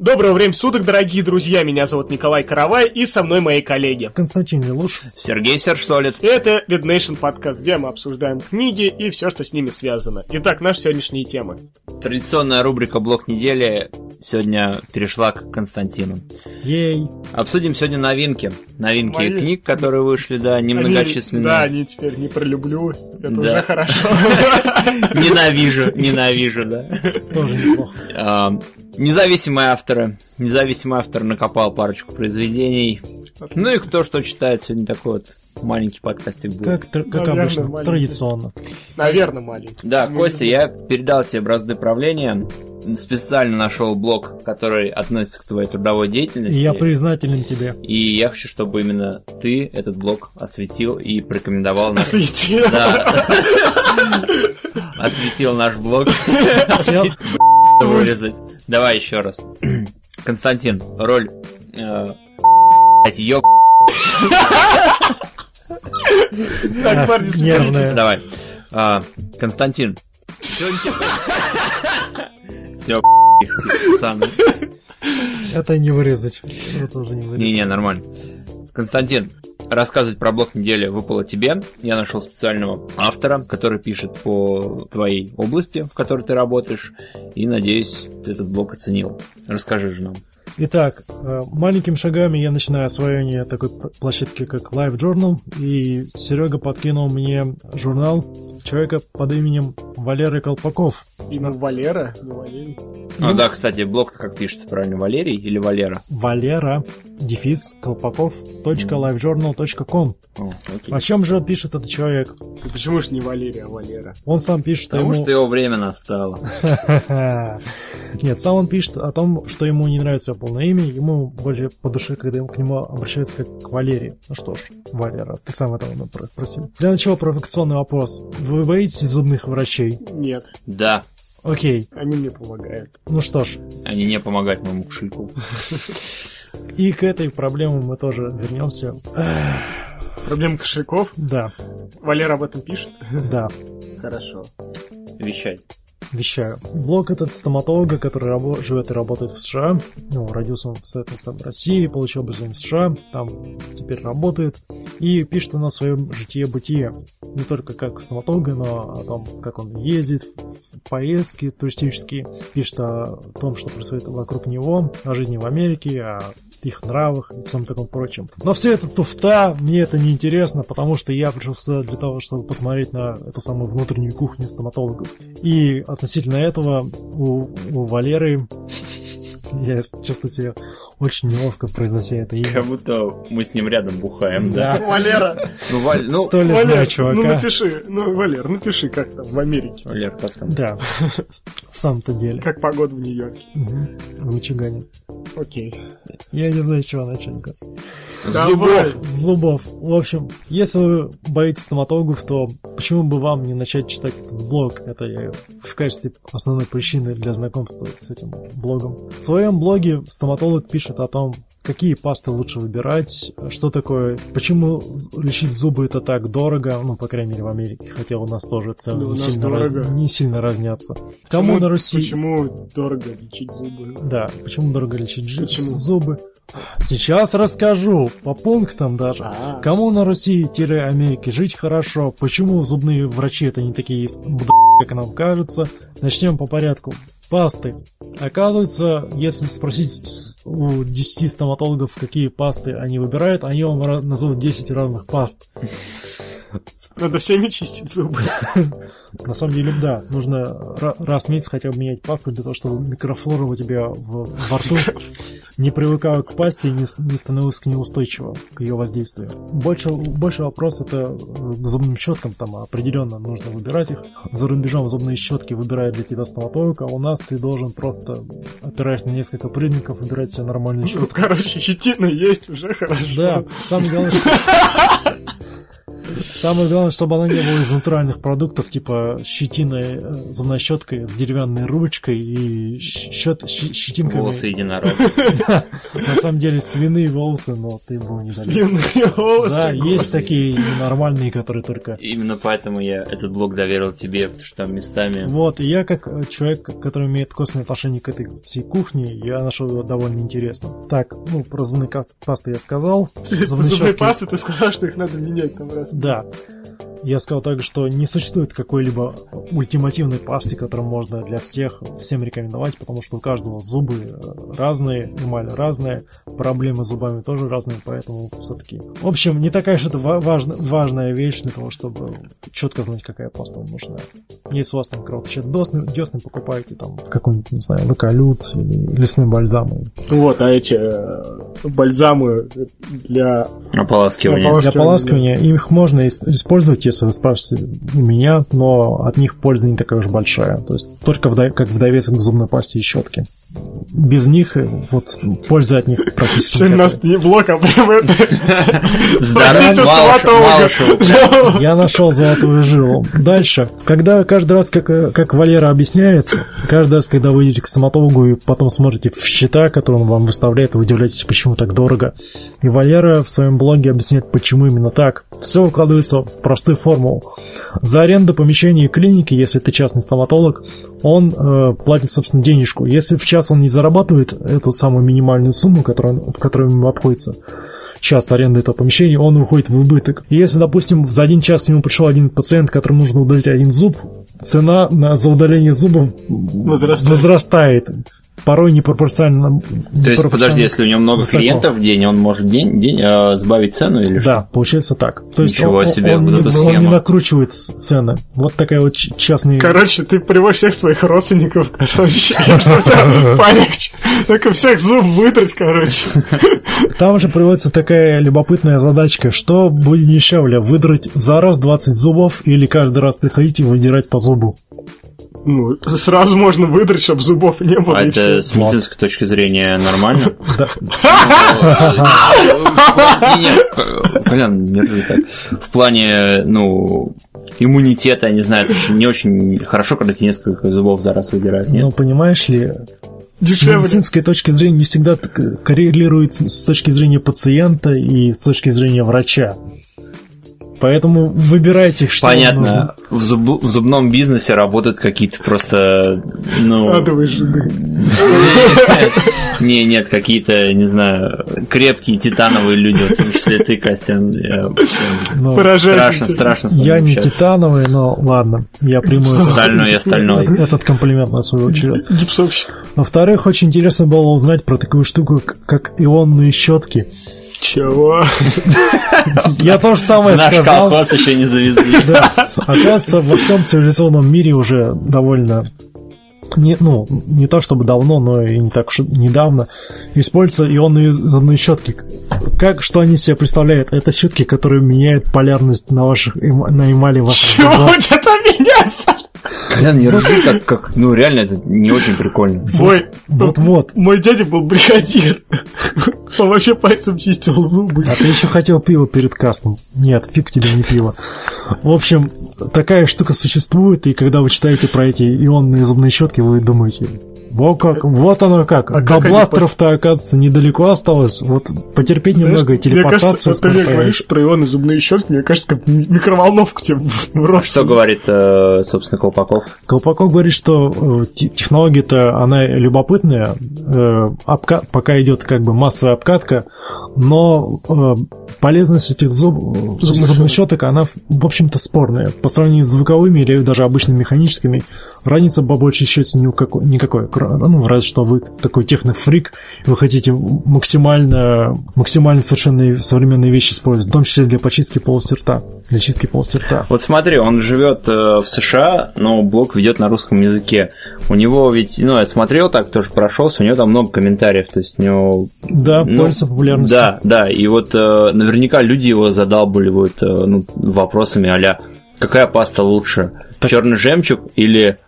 Доброго времени суток, дорогие друзья. Меня зовут Николай Каравай, и со мной мои коллеги. Константин Лелуш. Сергей Сержсолид. Это Red Nation подкаст, где мы обсуждаем книги и все, что с ними связано. Итак, наши сегодняшние темы. Традиционная рубрика «Блок недели» сегодня перешла к Константину. Ей. Обсудим сегодня новинки. Новинки Мои- книг, которые вышли, да, немногочисленные. Они- да, они теперь не пролюблю. Это Да. уже хорошо. Ненавижу, ненавижу, да. Тоже неплохо. Независимые авторы. Независимый автор накопал парочку произведений. Ну и кто что читает, сегодня такой вот маленький подкастик будет. Как, тр- как Наверное, обычно, маленький. традиционно. Наверное, маленький. Да, Костя, я передал тебе бразды правления. Специально нашел блог, который относится к твоей трудовой деятельности. И я признателен тебе. И я хочу, чтобы именно ты этот блог осветил и порекомендовал наш... Осветил. Да. Осветил наш блог. Вырезать. Давай еще раз. Константин, роль... э, блядь, ёб- Так, парни, Нервная. Давай. А, Константин. Все, пацаны. Это не вырезать. Это уже не вырезать. Не-не, нормально. Константин, рассказывать про блок недели выпало тебе. Я нашел специального автора, который пишет по твоей области, в которой ты работаешь. И надеюсь, ты этот блок оценил. Расскажи же нам. Итак, э, маленькими шагами я начинаю освоение такой площадки, как Live Journal, и Серега подкинул мне журнал человека под именем Валерий Колпаков. Валера. ну, Валерий. А, да, кстати, блок как пишется правильно, Валерий или Валера? Валера, дефис, колпаков.livejournal.com. О, окей. О чем же пишет этот человек? Ты почему же не Валерий, а Валера? Он сам пишет, Потому ему... что его время настало. Нет, сам он пишет о том, что ему не нравится его полное имя, ему более по душе, когда ему- к нему обращаются как к Валерии. Ну что ж, Валера, ты сам этого просил. Для начала провокационный вопрос. Вы боитесь зубных врачей? Нет, Да, Окей, они мне помогают. ну что ж, они не помогают моему кошельку. и к этой проблеме мы тоже вернемся. Проблема кошельков. Да, Валера об этом пишет? да, Хорошо. Вещай. Вещаю. Блог этот стоматолога, который рабо- живет и работает в США. Ну, родился он соответственно, в России, получил образование в США, там теперь работает. И пишет он о своем житие-бытие. Не только как стоматолога, но о том, как он ездит поездки туристические. Пишет о том, что происходит вокруг него, о жизни в Америке, о их нравах и всем таком прочем. Но все это туфта, мне это не интересно, потому что я пришел сюда для того, чтобы посмотреть на эту самую внутреннюю кухню стоматологов. И относительно этого у, у Валеры я чувствую себя очень неловко произнося это имя. Как будто мы с ним рядом бухаем, да? Валера, Ну, Валь, ну, Сто лет Валер, знаю ну чувака. напиши, ну, Валер, напиши, как там в Америке, Валер, как там? Да, в самом-то деле. как погода в Нью-Йорке. Мгм. В Мичигане. Окей. Я не знаю, с чего начать. С зубов. В общем, если вы боитесь стоматологов, то почему бы вам не начать читать этот блог? Это я в качестве основной причины для знакомства с этим блогом. В своем блоге стоматолог пишет о том, какие пасты лучше выбирать, что такое, почему лечить зубы это так дорого, ну, по крайней мере, в Америке, хотя у нас тоже цены Да, у не, нас сильно раз- не сильно разнятся. Кому Почему- на Руси... Почему дорого лечить зубы? Да, почему дорого лечить жи- Почему? зубы? Сейчас расскажу, по пунктам даже. А. Кому на Руси-Америке жить хорошо? Почему зубные врачи это не такие как нам кажется? Начнем по порядку. Пасты. Оказывается, если спросить у 10 стоматологов, какие пасты они выбирают, они вам назовут 10 разных паст. Надо всеми чистить зубы. На самом деле, да, нужно ра- раз в месяц хотя бы менять пасту для того, чтобы микрофлора у тебя в, во рту не привыкала к пасте и не, не становилась к ней устойчива, к ее воздействию. Больше, больше вопрос это э, к зубным щеткам, там определенно нужно выбирать их. За рубежом зубные щетки выбирает для тебя стоматолог, а у нас ты должен просто, опираясь на несколько признаков, выбирать себе нормальную щетку. Короче, щетина есть, уже хорошо. Да, самое главное, что... Самое главное, чтобы она не была из натуральных продуктов, типа щетиной, э, зубной щеткой с деревянной ручкой и щет, щетинками. Волосы единорога. На самом деле свиные волосы, но ты бы не залез. Свиные волосы. Да, есть такие нормальные, которые только... Именно поэтому я этот блог доверил тебе, потому что там местами... Вот, и я как э, человек, который имеет косвенное отношение к этой всей кухне, я нашел его довольно интересным. Так, ну, про зубные пасты я сказал. Зубные пасты ты сказал, что их надо менять там раз. Да. Я сказал также, что не существует какой-либо ультимативной пасты, которую можно для всех всем рекомендовать, потому что у каждого зубы э, разные, эмаль разная, проблемы с зубами тоже разные, поэтому все-таки... В общем, не такая же это важна, важная вещь для того, чтобы четко знать, какая паста вам нужна. Если у вас там кровоточат десны, десны покупайте там какой-нибудь, не знаю, лаколют или лесной бальзам. Вот, а эти э, бальзамы для ополаскивания, для ополаскивания их можно использовать, если вы спрашиваете у меня, но от них польза не такая уж большая. То есть только вдов... как в довесок к зубной пасте и щетке. Без них э, вот польза от них практически Сегодня нас не блок, а прям это... Спросите стоматолога. Я нашел золотую жилу. Дальше. Когда каждый раз, как, э, как Валера объясняет, каждый раз, когда вы идете к стоматологу и потом смотрите в счета, которые он вам выставляет, вы удивляетесь, почему так дорого. И Валера в своем блоге объясняет, почему именно так. Все укладывается в простую формулу. За аренду помещения клиники, если ты частный стоматолог, он э, платит, собственно, денежку. Если в час он не зарабатывает эту самую минимальную сумму, которая, в которой ему обходится, час аренды этого помещения, он уходит в убыток. И если, допустим, за один час к нему пришел один пациент, которому нужно удалить один зуб, цена на, за удаление зубов возрастает. возрастает порой непропорционально. То есть, подожди, если у него много высоко. клиентов в день, он может день, день э, сбавить цену или да, что? Да, получается так. То есть Ничего он, себе, он, вот не, схема. он не накручивает цены. Вот такая вот частная... Короче, ты приводишь всех своих родственников, короче, тебя полегче. Только всех зуб выдрать, короче. Там же приводится такая любопытная задачка, что будет дешевле, выдрать за раз 20 зубов или каждый раз приходить и выдирать по зубу? Ну, сразу можно выдрать, чтобы зубов не было. А это с медицинской точки зрения нормально? Блин, не так. В плане, ну, иммунитета, я не знаю, это же не очень хорошо, когда тебе несколько зубов за раз выдирают, нет? Ну, понимаешь ли, Дешевле. С медицинской точки зрения не всегда коррелирует с точки зрения пациента и с точки зрения врача. Поэтому выбирайте, что Понятно. нужно. В, зуб, в зубном бизнесе работают какие-то просто, ну... Адовые жены. Не, нет, какие-то, не знаю, крепкие титановые люди, в том числе ты, Костян. Ну, страшно, страшно. Я не титановый, но ладно, я приму стальной, я стальной. этот комплимент на свою очередь. Гипсовщик. Во-вторых, очень интересно было узнать про такую штуку, как ионные щетки. Чего? Я тоже самое Наш сказал. колхоз еще не завезли. Да. Оказывается, во всем цивилизованном мире уже довольно не, ну, не то чтобы давно, но и не так уж недавно, используются ионные зубные щетки. Как, что они себе представляют? Это щетки, которые меняют полярность на ваших, на эмали ваших Чего у тебя там меняют? Колян, не ржи, как, как, ну реально это не очень прикольно. Мой, Вот-вот. мой дядя был бригадир. Он вообще пальцем чистил зубы. А ты еще хотел пиво перед кастом. Нет, фиг тебе не пиво. В общем, такая штука существует, и когда вы читаете про эти ионные зубные щетки, вы думаете, вот как, вот оно как. А До как они бластеров-то, оказывается, недалеко осталось. Вот потерпеть немного, и Мне кажется, вот ты говоришь про ионы зубные щетки, мне кажется, как микроволновку тебе в рот. Что говорит, э, собственно, Колпаков? Колпаков говорит, что э, те- технология-то, она любопытная, э, пока идет как бы массовая обкатка, но полезность этих зуб- зубных щеток, она, в общем-то, спорная. По сравнению с звуковыми или даже обычными механическими, разницы по большей счете никакой. Кро- Ну, разве что вы такой технофрик, вы хотите максимально, максимально совершенно современные вещи использовать, в том числе для почистки полости рта. Для чистки полости рта. Вот смотри, он живет э, в США, но блог ведет на русском языке. У него ведь, ну, я смотрел так, тоже прошелся, у него там много комментариев, то есть у него Да, Ну, пользуется популярностью. Да, да, и вот э, наверняка люди его задалбливают э, ну, вопросами а какая паста лучше, черный жемчуг или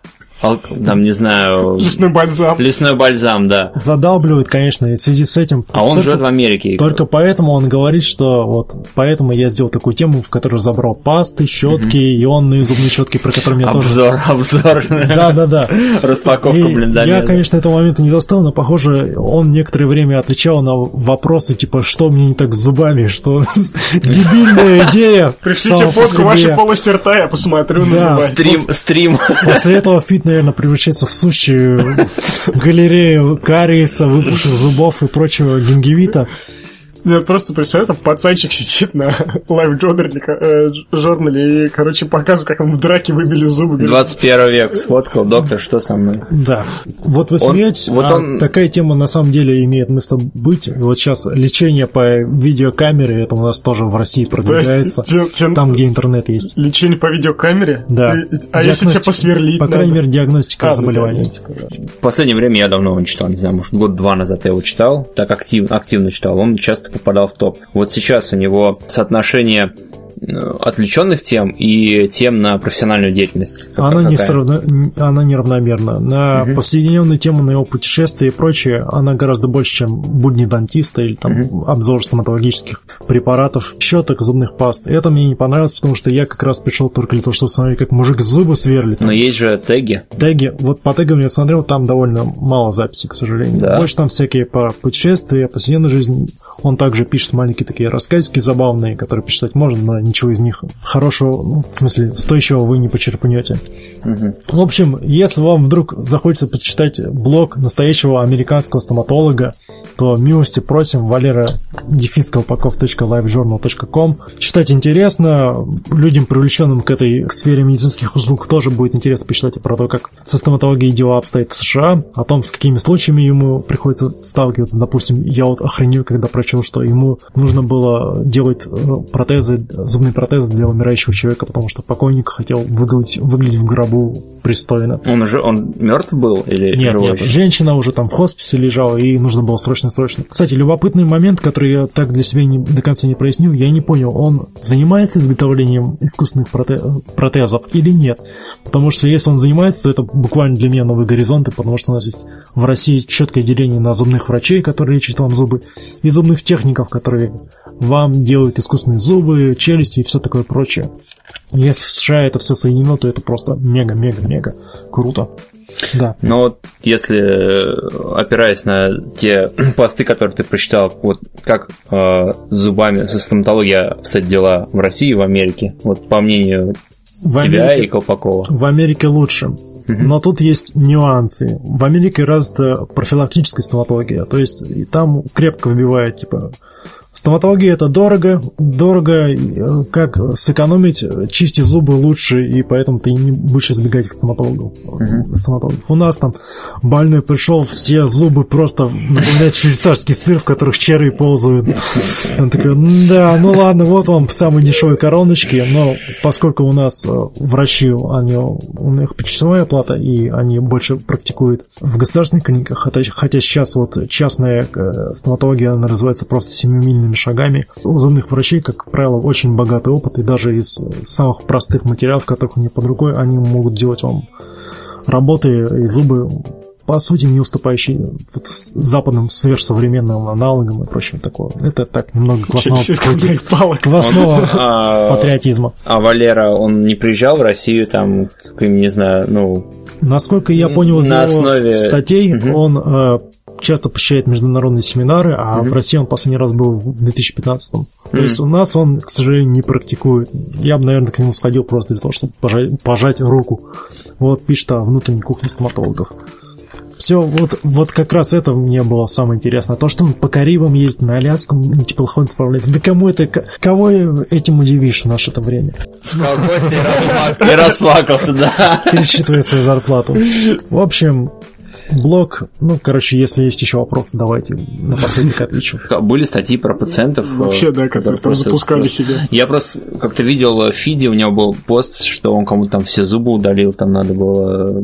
там, не знаю, Лесной бальзам. лесной бальзам, да. Задалбливает, конечно, и в связи с этим... А он только- живет в Америке. Только поэтому он говорит, что вот поэтому я сделал такую тему, в которой разобрал пасты, щетки, ионные зубные щетки, про которые мне тоже... Обзор, обзор. Да, да, да. Распаковка, И блин, да. я, конечно, этого момента не достал, но, похоже, он некоторое время отвечал на вопросы, типа, что мне не так с зубами, что дебильная идея. Пришлите фотку вашей полости рта, я посмотрю на зубы. Стрим, стрим. После этого Фит, наверное, превращается в сущую галерею кариеса, выпавших зубов и прочего гингивита. Я просто представляю, там пацанчик сидит на лайв-журнале, э, журнале и, короче, показывает, как ему в драке выбили зубы. Говорит, 21 век сфоткал, доктор, что со мной? Да. Вот вы Он- смеетесь, вот а он- такая тема на самом деле имеет место быть. Вот сейчас лечение по видеокамере, это у нас тоже в России продвигается. Там, где интернет есть. лечение по видеокамере? Да. А если тебя посверлить По крайней мере, диагностика А, да. В последнее время я давно его не читал, не знаю, может, год-два назад я его читал, так активно, активно читал, он часто попадал в топ. Вот сейчас у него соотношение отвлеченных тем и тем на профессиональную деятельность. Какая- Она, не сравна- она неравномерна. На повседневную тему, на его путешествия и прочее, она гораздо больше, чем будни дантиста или там обзор стоматологических препаратов, щеток, зубных паст. Это мне не понравилось, потому что я как раз пришел только для того, чтобы смотреть, как мужик зубы сверлит. Но есть же теги. Теги, вот по тегам я смотрел, там довольно мало записей, к сожалению. Да. Больше там всякие по путешествия, повседневной жизни. Он также пишет маленькие такие рассказики забавные, которые почитать можно, но ничего из них хорошего, ну, в смысле, стоящего вы не почерпнете. В общем, если вам вдруг захочется почитать блог настоящего американского стоматолога, то милости просим, Валера дефинскоупаков.livejournal.com. Читать интересно, людям, привлеченным к этой сфере медицинских услуг, тоже будет интересно почитать про то, как со стоматологией дела обстоят в США, о том, с какими случаями ему приходится сталкиваться. Допустим, я вот охренел, когда прочел, что ему нужно было делать э, протезы, зубные протезы для умирающего человека, потому что покойник хотел выглядеть, выглядеть в гробу пристойно. Он уже, он мертв был или Нет, живой нет, женщина уже там в хосписе лежала, и нужно было срочно-срочно. Кстати, любопытный момент, который я так для себя не, до конца не прояснил, я не понял, он занимается изготовлением искусственных проте- протезов или нет? Потому что если он занимается, то это буквально для меня новые горизонты, потому что у нас есть в России четкое деление на зубных врачей, которые лечат вам зубы, и зубных техников, которые вам делают искусственные зубы, челюсти и все такое прочее. Если в США это все соединено, то это просто мега-мега-мега круто. Да. Но вот если, э, опираясь на те посты, которые ты прочитал, вот как э, с зубами, со стоматологией обстоят дела в России и в Америке, вот по мнению В тебя Америке- и Колпакова. В Америке лучше. Но тут есть нюансы. В Америке развита профилактическая стоматология. То есть и там крепко вбивает, типа, стоматология это дорого, дорого, э, как сэкономить, чисти зубы лучше, и поэтому ты не будешь избегать их стоматологов. стоматологов. У нас там больной пришел, все зубы просто напоминают швейцарский сыр, в которых черви ползают. Он такой, да, ну ладно, вот вам самые дешевые короночки, но поскольку у нас э, врачи, они, у них почасовая плата, и они больше практикуют в государственных клиниках, хотя, хотя сейчас вот частная э, стоматология, она развивается просто семимильными шагами. У зубных врачей, как правило, очень богатый опыт, и даже из самых простых материалов, которых у них под рукой, они могут делать вам работы и зубы по сути, не уступающие вот с- западным сверхсовременным аналогам и прочим такое. Это так немного квасного, палок. квасного А, патриотизма. а Валера, он не приезжал в Россию, там, не знаю, ну, Насколько я понял из На его основе- статей, Мгм. он э, часто посещает международные семинары, а в России он последний раз был в 2015. То есть у нас он, к сожалению, не практикует. Я бы, наверное, к нему сходил просто для того, чтобы пожать, пожать руку. Вот пишет о внутренней кухне стоматологов. Все, вот, вот как раз это мне было самое интересное. То, что он по Карибам ездит на Аляску, на теплоходе справляется. Да кому это, кого этим удивишь в наше это время? и расплакался, да. пересчитывает свою зарплату. В общем, блог, ну, короче, если есть еще вопросы, давайте напоследок отвечу. Были статьи про пациентов. э, Вообще, да, которые просто- запускали себя. Я просто как-то видел в фиде, у него был пост, что он кому-то там все зубы удалил, там надо было...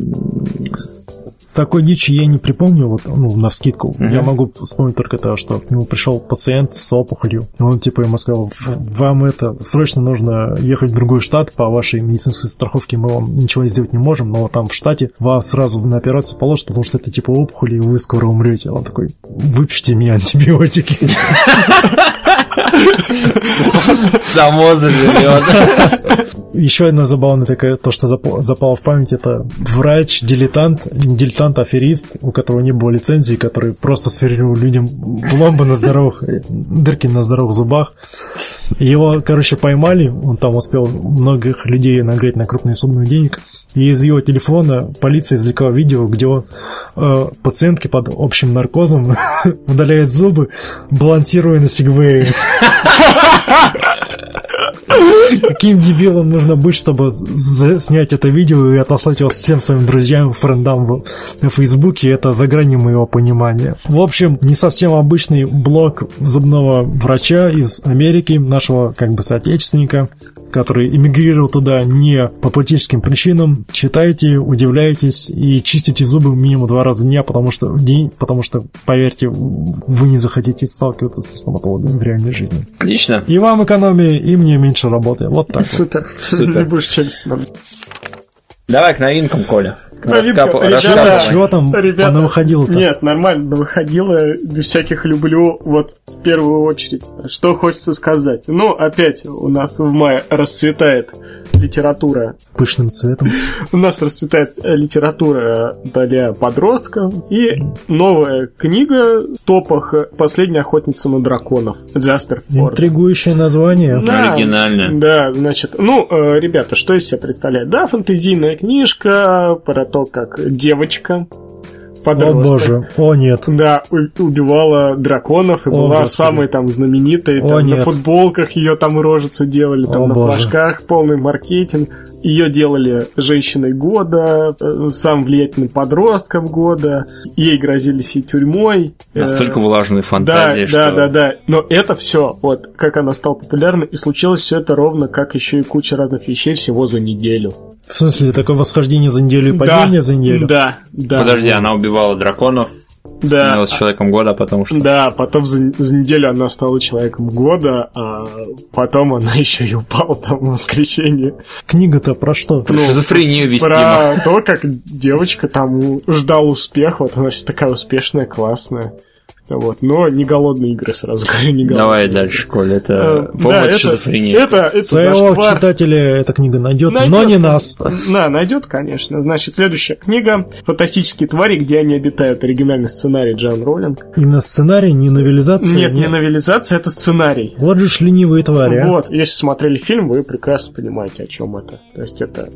такой дичи я не припомню, вот, ну, на вскидку. Я могу вспомнить только то, что к нему пришел пациент с опухолью. Он, типа, ему сказал, вам это, срочно нужно ехать в другой штат по вашей медицинской страховке, мы вам ничего сделать не можем, но там в штате вас сразу на операцию положат, потому что это, типа, опухоль, и вы скоро умрете. Он такой, выпишите мне антибиотики. Само заберет. Еще одна забавная такая, то, что запало, в память, это не дилетант, а аферист, у которого не было лицензии, который просто сверлил людям пломбы на здоровых, дырки на здоровых зубах. Его, короче, поймали, он там успел многих людей нагреть на крупные суммы денег, и из его телефона полиция извлекла видео, где он э, пациентке под общим наркозом удаляет зубы, балансируя на сегвее. Каким дебилом нужно быть, чтобы снять это видео и отослать его всем своим друзьям, френдам в, Фейсбуке, это за гранью моего понимания. В общем, не совсем обычный блог зубного врача из Америки, нашего как бы соотечественника, который эмигрировал туда не по политическим причинам. Читайте, удивляйтесь и чистите зубы минимум два раза в дня, потому что в день, потому что, поверьте, вы не захотите сталкиваться со стоматологом в реальной жизни. Отлично. И вам экономия, и мне меньше работы. Вот так. Супер. Супер. Не будешь нам. Давай к новинкам, Коля. Раскап- ребята. Чего там Ребята, она выходила-то? Нет, нормально, выходила, без всяких люблю, вот в первую очередь. Что хочется сказать? Ну, опять у нас в мае расцветает литература. Пышным цветом. У нас расцветает э, литература для подростков. И новая книга в топах «Последняя охотница на драконов» Джаспер Форд. Интригующее название. Да, Оригинально. Да, значит, ну, э, ребята, что из себя представляет? Да, фэнтезийная книжка про то, как девочка, О подросток, боже, о нет. да, убивала драконов и О, была Господи. самой там знаменитой. О, Там, на нет. футболках ее там рожицу делали, там О, на боже. флажках полный маркетинг. Ее делали женщиной года, э, самым влиятельным подростком года. Ей грозили и тюрьмой. Э, Настолько влажные да, фантазии, да, что... да, да. Но это все, вот как она стала популярной, и случилось все это ровно, как еще и куча разных вещей всего за неделю. В смысле, такое восхождение за неделю и падение да, за неделю? Да, да. Подожди, она убивала драконов, да. становилась человеком года, потому что... Да, потом за, за неделю она стала человеком года, а потом она еще и упала там в воскресенье. Книга-то про что? Ну, Шизофрению вестима. Про то, как девочка там у- ждал успех, вот она вся такая успешная, классная. Вот, но не голодные игры, сразу говорю, не голодные. Давай дальше, Коля, это Э, повод да, это, шизофрении. это, это Своего зашквар. читателя эта книга найдет, но Найдёт. не нас. Да, найдет, конечно. Значит, следующая книга «Фантастические твари, где они обитают». Оригинальный сценарий Джон Роллинг. Именно сценарий, не новелизация. Нет, не новелизация, это сценарий. Вот же ж ленивые твари, а. Вот, если смотрели фильм, вы прекрасно понимаете, о чем это. То есть это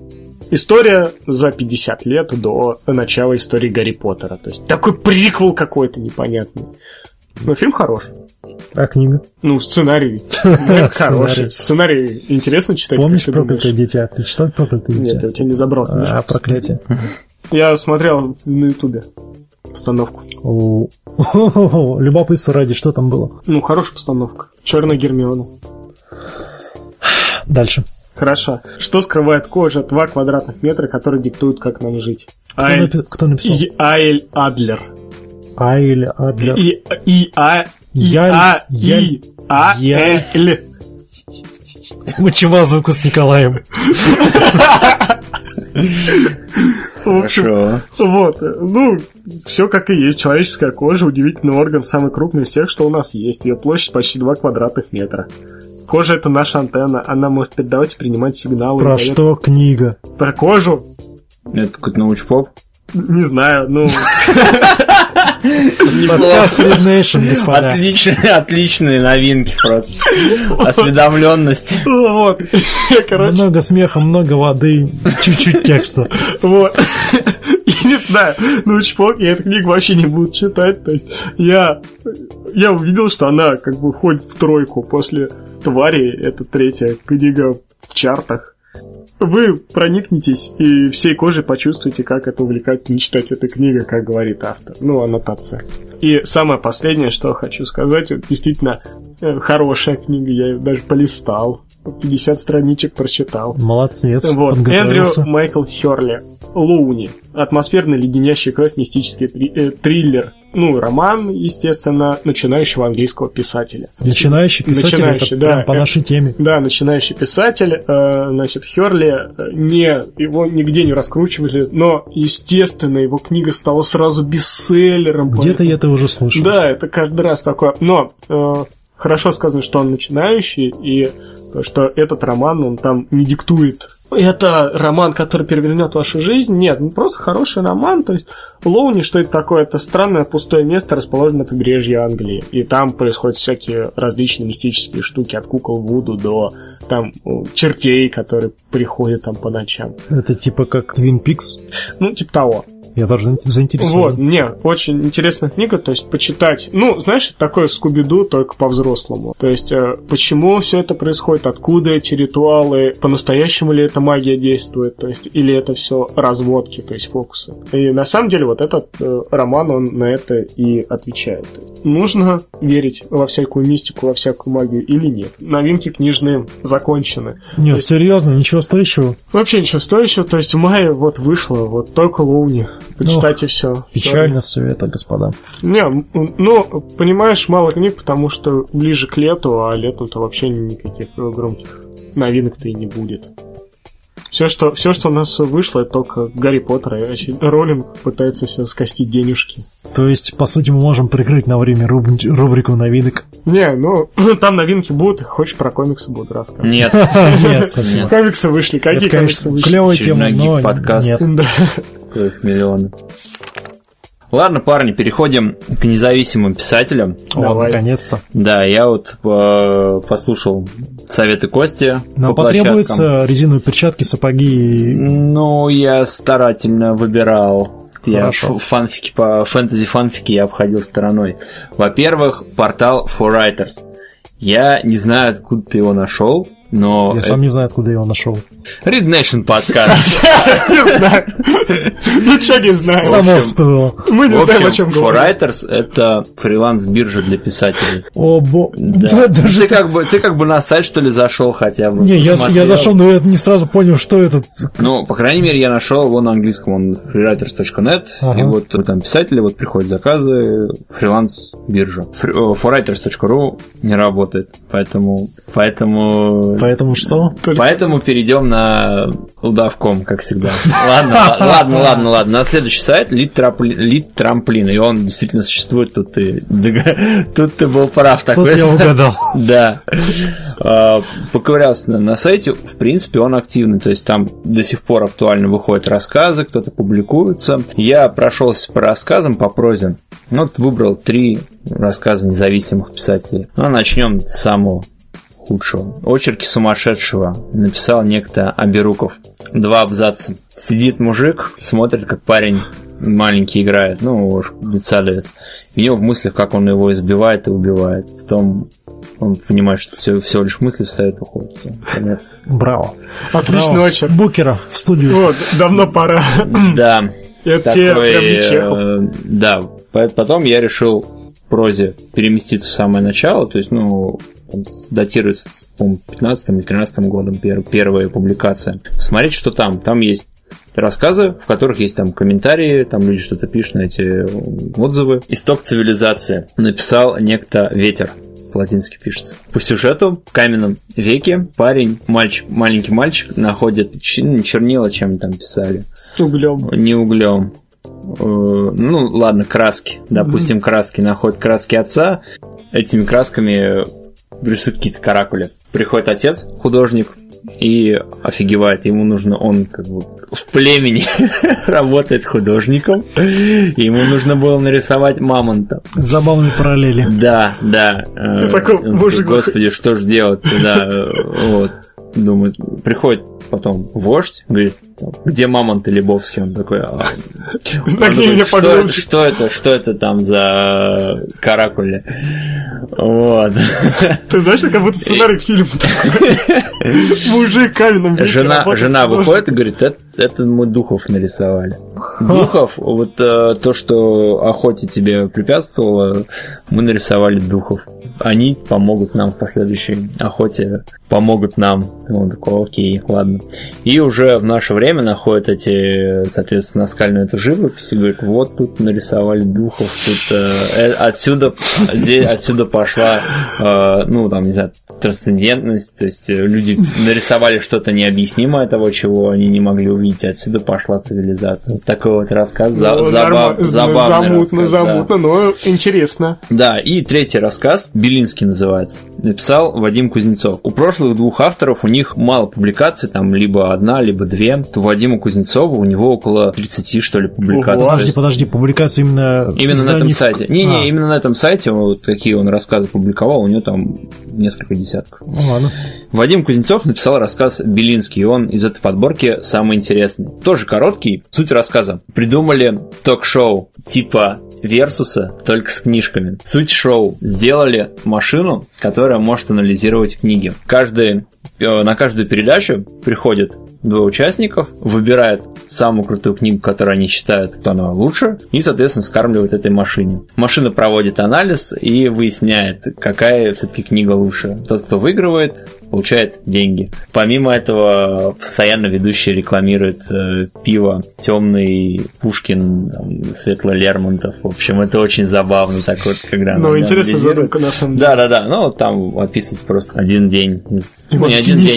история за 50 лет до начала истории Гарри Поттера. То есть такой приквел какой-то непонятный. Но фильм хорош. А книга? Ну, сценарий хороший. Сценарий интересно читать. Помнишь? «Проклятое дитя»? Ты читал «Проклятое Нет, дитя»? я у тебя не забрал. А, проклятие. Я смотрел на Ютубе постановку. Любопытство ради, что там было? Ну, хорошая постановка. Черная Гермиона. Дальше. Хорошо. Что скрывает кожа 2 квадратных метра, которые диктуют, как нам жить? Кто, Айль, напи- кто написал? И- Айль Адлер. Айль Адлер. И, и, а, и, Яль- а, яль- и, а, яль- эль. Мочева звуку с Николаем. В общем, Хорошо. вот, ну, все как и есть. Человеческая кожа удивительный орган, самый крупный из всех, что у нас есть. Ее площадь почти 2 квадратных метра. Кожа это наша антенна, она может передавать и принимать сигналы. Про дает- что книга? Про кожу? Это какой-то научпоп. Не знаю, ну... Подкаст Red Nation, господа. Отличные, отличные новинки просто. Осведомленность. Вот. Короче, Много смеха, много воды, чуть-чуть текста. Вот. Не знаю, ну чпок, я эту книгу вообще не буду читать. То есть я, я увидел, что она как бы входит в тройку после твари. Это третья книга в чартах. Вы проникнетесь и всей кожей почувствуете, как это увлекательно читать эта книга, как говорит автор. Ну, аннотация. И самое последнее, что хочу сказать, вот действительно э, хорошая книга, я ее даже полистал. 50 страничек прочитал. Молодец, Вот, Эндрю. Майкл Херли. Лоуни. Атмосферный леденящий кровь мистический три- э, триллер. Ну, роман, естественно, начинающего английского писателя. Начинающий писатель, Начинающий, это да. прям по нашей теме. Да, начинающий писатель, э, значит, Херли, э, не, его нигде не раскручивали, но, естественно, его книга стала сразу бестселлером. Где-то я это уже слышал. Да, это каждый раз такое. Но э, хорошо сказано, что он начинающий, и то, что этот роман, он там не диктует. Это роман, который перевернет вашу жизнь. Нет, ну просто хороший роман. То есть Лоуни, что это такое? Это странное пустое место, расположенное на побережье Англии. И там происходят всякие различные мистические штуки, от кукол Вуду до там чертей, которые приходят там по ночам. Это типа как Twin Peaks. Ну, типа того. Я даже заин- заинтересован. Вот, не, очень интересная книга, то есть почитать. Ну, знаешь, такое Скуби-Ду, только по-взрослому. То есть, э, почему все это происходит, откуда эти ритуалы, по-настоящему ли эта магия действует, то есть, или это все разводки, то есть фокусы. И на самом деле вот этот э, роман, он на это и отвечает. Есть, нужно верить во всякую мистику, во всякую магию или нет. Новинки книжные закончены. Нет, серьезно, ничего стоящего. Вообще ничего стоящего, то есть в мае вот вышло, вот только Лоуни. Почитайте все. Печально все это, господа. Не, ну, понимаешь, мало книг, потому что ближе к лету, а летом-то вообще никаких громких новинок-то и не будет. Все, что, все, что у нас вышло, это только Гарри Поттер, и вообще Роллинг пытается все скостить денежки. То есть, по сути, мы можем прикрыть на время руб- рубрику новинок. Не, ну, там новинки будут, хочешь про комиксы буду рассказывать. Нет. Нет, спасибо. Комиксы вышли, какие комиксы конечно, вышли? клевая тема, но гик-подкаст. нет. Да. Ладно, парни, переходим к независимым писателям. О, Давай. наконец-то. Да, я вот э, послушал советы Кости. Нам по площадкам. потребуются резиновые перчатки, сапоги и... Ну, я старательно выбирал. Я Хорошо. ф- фанфики по фэнтези-фанфики я обходил стороной. Во-первых, портал For Writers. Я не знаю, откуда ты его нашел, но Я сам не знаю, откуда я его нашел. это Read Nation подкаст. Не знаю. Ничего не знаю. Само всплыло. Мы не знаем, о чем For говорим. Writers это фриланс-биржа для писателей. О, бо... Да. Да, даже... Ты как бы, ты как бы на сайт что ли зашел хотя бы? Не, я, зашел, но я не сразу понял, что это. Ну, по крайней мере, я нашел его на английском, он freewriters.net, и вот там писатели, вот приходят заказы, фриланс-биржа. Forwriters.ru не работает, поэтому, поэтому, Поэтому что? поэтому перейдем на удавком, как всегда. Ладно, ла- ладно, ладно, ладно. На следующий сайт Lead Trampoline, и он действительно существует, тут ты, тут ты был прав. Тут такой я угадал. да. А, Поковырялся на, на сайте, в принципе, он активный, то есть там до сих пор актуально выходят рассказы, кто-то публикуется. Я прошелся по рассказам, по прозе. Ну, вот выбрал три рассказа независимых писателей. Ну, начнем с самого худшего. Очерки сумасшедшего написал некто Аберуков. Два абзаца. Сидит мужик, смотрит, как парень маленький играет, ну, уж детсадовец. У него в мыслях, как он его избивает и убивает. Потом он понимает, что все, всего лишь мысли встает и уходит. Все, конец. Браво. Отличный Браво. очерк. Букера в студию. Вот, давно пора. Да. Это тебе такой, прям не Чехов. э, Да. По- Потом я решил в прозе переместиться в самое начало, то есть, ну, там датируется, по 15 или 13 годом пер- первая публикация. Смотреть, что там. Там есть рассказы, в которых есть там комментарии, там люди что-то пишут на эти отзывы. Исток цивилизации написал некто Ветер по-латински пишется. По сюжету в каменном веке парень, мальчик, маленький мальчик находит не чернила, чем там писали, Углем. не углем. Э, Ну, ладно, краски. Допустим, краски. Находит краски отца. Этими красками рисуют какие-то каракули. Приходит отец, художник, и офигевает. Ему нужно, он как бы в племени работает художником, и ему нужно было нарисовать мамонта. Забавные параллели. Да, да. Э, такой мужик Господи, что ж делать тогда? Э, Вот. Думает, приходит потом вождь, говорит, где мамонт Лебовский? Он такой, а, что, что это, что это там за каракули? Вот. Ты знаешь, это как будто сценарий к фильму. Мужик веке Жена, жена выходит и говорит, это, это мы духов нарисовали. Духов, вот э, то, что охоте тебе препятствовало, мы нарисовали духов. они помогут нам в последующей охоте, помогут нам. Он такой, окей, ладно. И уже в наше время находят эти, соответственно, наскальную эту живопись и говорят, вот тут нарисовали духов, тут э, э, отсюда, здесь, отсюда пошла, э, ну, там, не знаю, трансцендентность, то есть люди нарисовали что-то необъяснимое того, чего они не могли увидеть, отсюда пошла цивилизация. Такой вот рассказ, за, Ну, забав- забавный Замутно, рассказ, да. замутно, но интересно. Да, и третий рассказ, Белинский называется, написал Вадим Кузнецов. У прошлых двух авторов у них мало публикаций, там либо одна, либо две. То Вадиму Кузнецову у него около 30, что ли, публикаций. Ого. Подожди, есть подожди, публикация именно... Именно на этом изданий- сайте. Не-не, А, именно на этом сайте, вот какие он рассказы публиковал, у него там несколько десятков. Ну ладно. Вадим Кузнецов написал рассказ «Белинский», и он из этой подборки самый интересный. Тоже короткий. Суть рассказа. Придумали ток-шоу типа Версуса, только с книжками. Суть шоу. Сделали машину, которая может анализировать книги. Каждый, э, на каждую передачу приходит двое участников, выбирают самую крутую книгу, которую они считают, что она лучше, и, соответственно, скармливают этой машине. Машина проводит анализ и выясняет, какая все-таки книга лучше. Тот, кто выигрывает, получает деньги. Помимо этого, постоянно ведущий рекламирует э, пиво темный Пушкин, там, светло Лермонтов. В общем, это очень забавно так вот, когда Ну, анализирует. задумка, на самом деле. Да, да, да. Ну, там описывается просто один день. из- ну, не один день.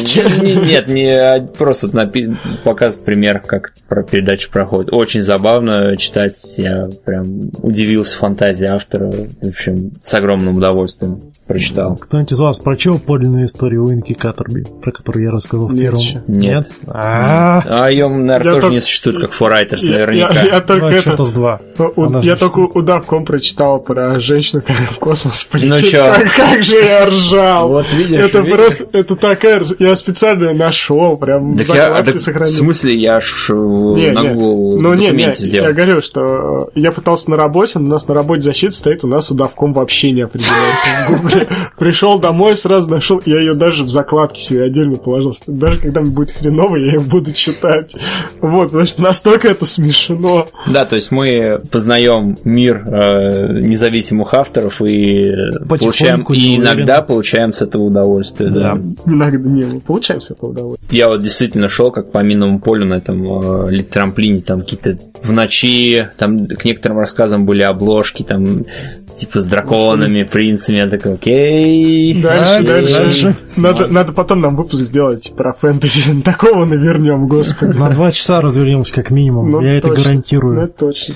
Не- Нет, не а, просто напи- показывает пример, как про передача проходит. Очень забавно читать. Я прям удивился фантазии автора. В общем, с огромным удовольствием прочитал. Кто-нибудь из вас прочел подлинную историю Уинки Каттерби, про которую я рассказал в первом? Нет. А, А ее, наверное, Я тоже не существует как Я, наверняка. я- только ну, это... что-то с два. я только удавком прочитал про женщину, которая в космос полетит. Ну чё? Как, же я ржал! Вот видишь, это просто, это такая... Я специально нашел, прям а закладке так в сохранил. смысле, я ж Не, на не. Google Ну, я говорю, что я пытался на работе, но у нас на работе защита стоит, у нас удавком вообще не определяется в Гугле. Пришел домой, сразу нашел, я ее даже в закладке себе отдельно положил, что даже когда мне будет хреново, я ее буду читать. Вот, потому что настолько это смешно. Да, то есть мы познаем мир э, независимых авторов и получаем Потихоньку, и неуверенно. иногда получаем с этого удовольствие. Да. Иногда не, мы получаем с этого удовольствие. Я вот действительно шел как по минному полю на этом э, трамплине, там какие-то в ночи, там к некоторым рассказам были обложки, там типа с драконами, принцами, я такой, окей. Дальше, дальше. дальше. Надо, надо потом нам выпуск сделать про фэнтези. Такого навернем, господи. На два часа развернемся как минимум, Ну, я это точно. Ну, гарантирую. это точно.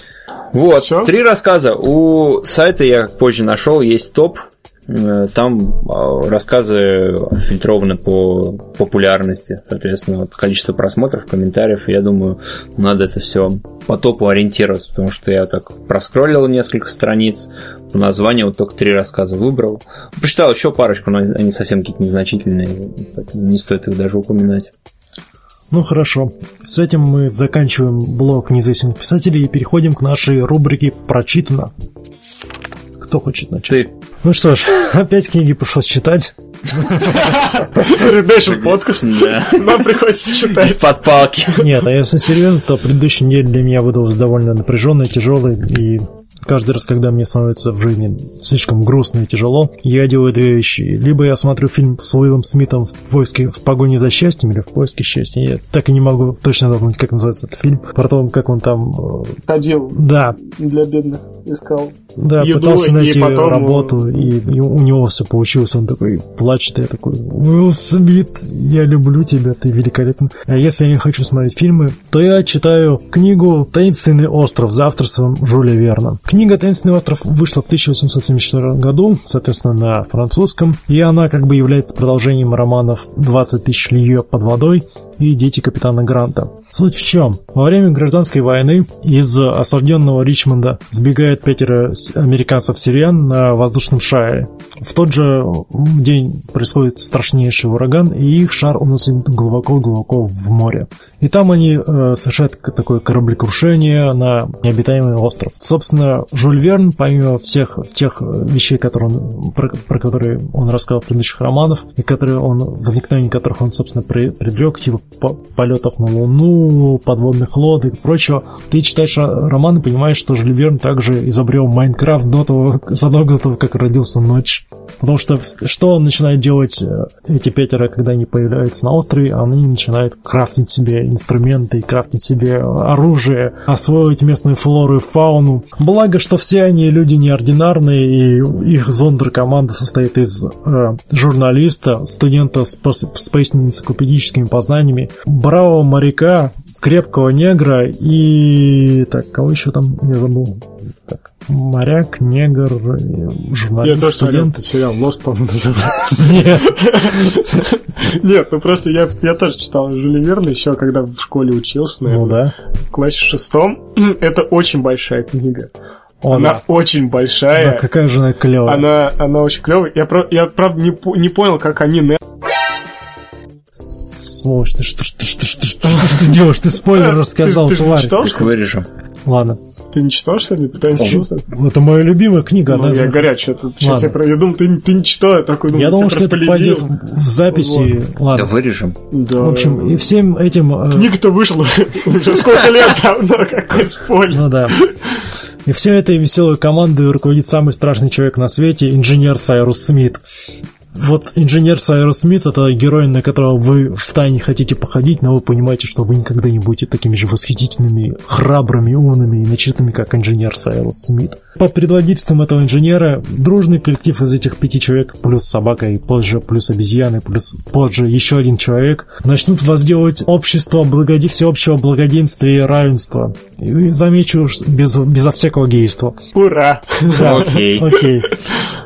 Вот, Всё? три рассказа. У сайта я позже нашел, есть топ. Э, Там а, рассказы фильтрованы по популярности, соответственно, вот количество просмотров, комментариев. Я думаю, надо это все по топу ориентироваться, потому что я так проскроллил несколько страниц, по вот только три рассказа выбрал. Прочитал еще парочку, но они совсем какие-то незначительные, поэтому не стоит их даже упоминать. Ну хорошо, с этим мы заканчиваем блок независимых писателей и переходим к нашей рубрике «Прочитано». Кто хочет начать? Ты Ну что ж, опять книги пришлось читать. Redemption подкаст. Нам приходится читать. из-под палки. Нет, а если серьезно, то предыдущая неделя для меня выдалась довольно напряженной, тяжелой, и каждый раз, когда мне становится в жизни слишком грустно и тяжело, я делаю две вещи. Либо я смотрю фильм с Уиллом Смитом в поиске, в погоне за счастьем или в поиске счастья. Я так и не могу точно запомнить, как называется этот фильм. Про то, как он там... э, Ходил Да, для бедных, искал. да, еду, пытался и найти потом, работу, и, и у него все получилось. Он такой плачет, и я такой, Уилл Смит, я люблю тебя, ты великолепен. А если я не хочу смотреть фильмы, то я читаю книгу «Таинственный остров» за авторством Жюля Верна. Книга «Таинственный остров» вышла в 1874 году, соответственно, на французском, и она как бы является продолжением романов «20 тысяч лье под водой» и «Дети капитана Гранта». Суть в чем? Во время гражданской войны из осажденного Ричмонда сбегает пятеро американцев-сириян на воздушном шаре. В тот же день происходит страшнейший ураган, и их шар уносит глубоко-глубоко в море. И там они э, совершают такое кораблекрушение на необитаемый остров. Собственно, Жюль Верн, помимо всех тех вещей, которые он, про, про которые он рассказал в предыдущих романах, и которые он, возникновение которых он, собственно, предрек, типа полетов на Луну, подводных лодок и прочего, ты читаешь ро- роман и понимаешь, что Жюль Верн также изобрел Майнкрафт до того, задолго до того, как родился Ночь. Потому что что начинают делать э, эти пятеро, когда они появляются на острове? Они начинают крафтить себе инструменты, крафтить себе оружие, освоить местную флору и фауну. Благо, что все они люди неординарные, и их зондер-команда состоит из э, журналиста, студента с, с поистине энциклопедическими познаниями, бравого моряка, крепкого негра и... Так, кого еще там? Я забыл. Так, моряк, негр, журналист, Я тоже студент. этот сериал, Мост, по-моему, называется. Нет. Нет, ну просто я, я тоже читал Жюля Верна еще, когда в школе учился, Ну наверное, да. в классе шестом. Это очень большая книга. О, она да. очень Да, большая. какая же она клевая. Она, она очень клевая. Я, я правда, не, не понял, как они... Сволочь, ты что, что, что, что, что, что ты делаешь? Ты спойлер рассказал, ты, ты тварь. читал, что вырежем. Ладно. Ты не читал, что ли? Пытаешься читать? Это моя любимая книга. Ну, я. Это, сейчас Ладно. я, про- я думал, ты, ты не читал, я такой думаю, Я думал, что это пойдет в записи. Да Ладно. вырежем. Да. В общем, и всем этим... э, Книга-то вышла уже сколько лет давно, какой спойлер. Ну да. И всей этой веселой командой руководит самый страшный человек на свете, инженер Сайрус Смит. Вот инженер Сайрус Смит это герой, на которого вы в тайне хотите походить, но вы понимаете, что вы никогда не будете такими же восхитительными, храбрыми, умными и начитанными, как инженер Сайрус Смит. Под предводительством этого инженера дружный коллектив из этих пяти человек, плюс собака и позже, плюс обезьяны, плюс позже еще один человек, начнут возделывать общество благоди... всеобщего благоденствия и равенства. И замечу, без, безо всякого гейства. Ура! Окей. Окей.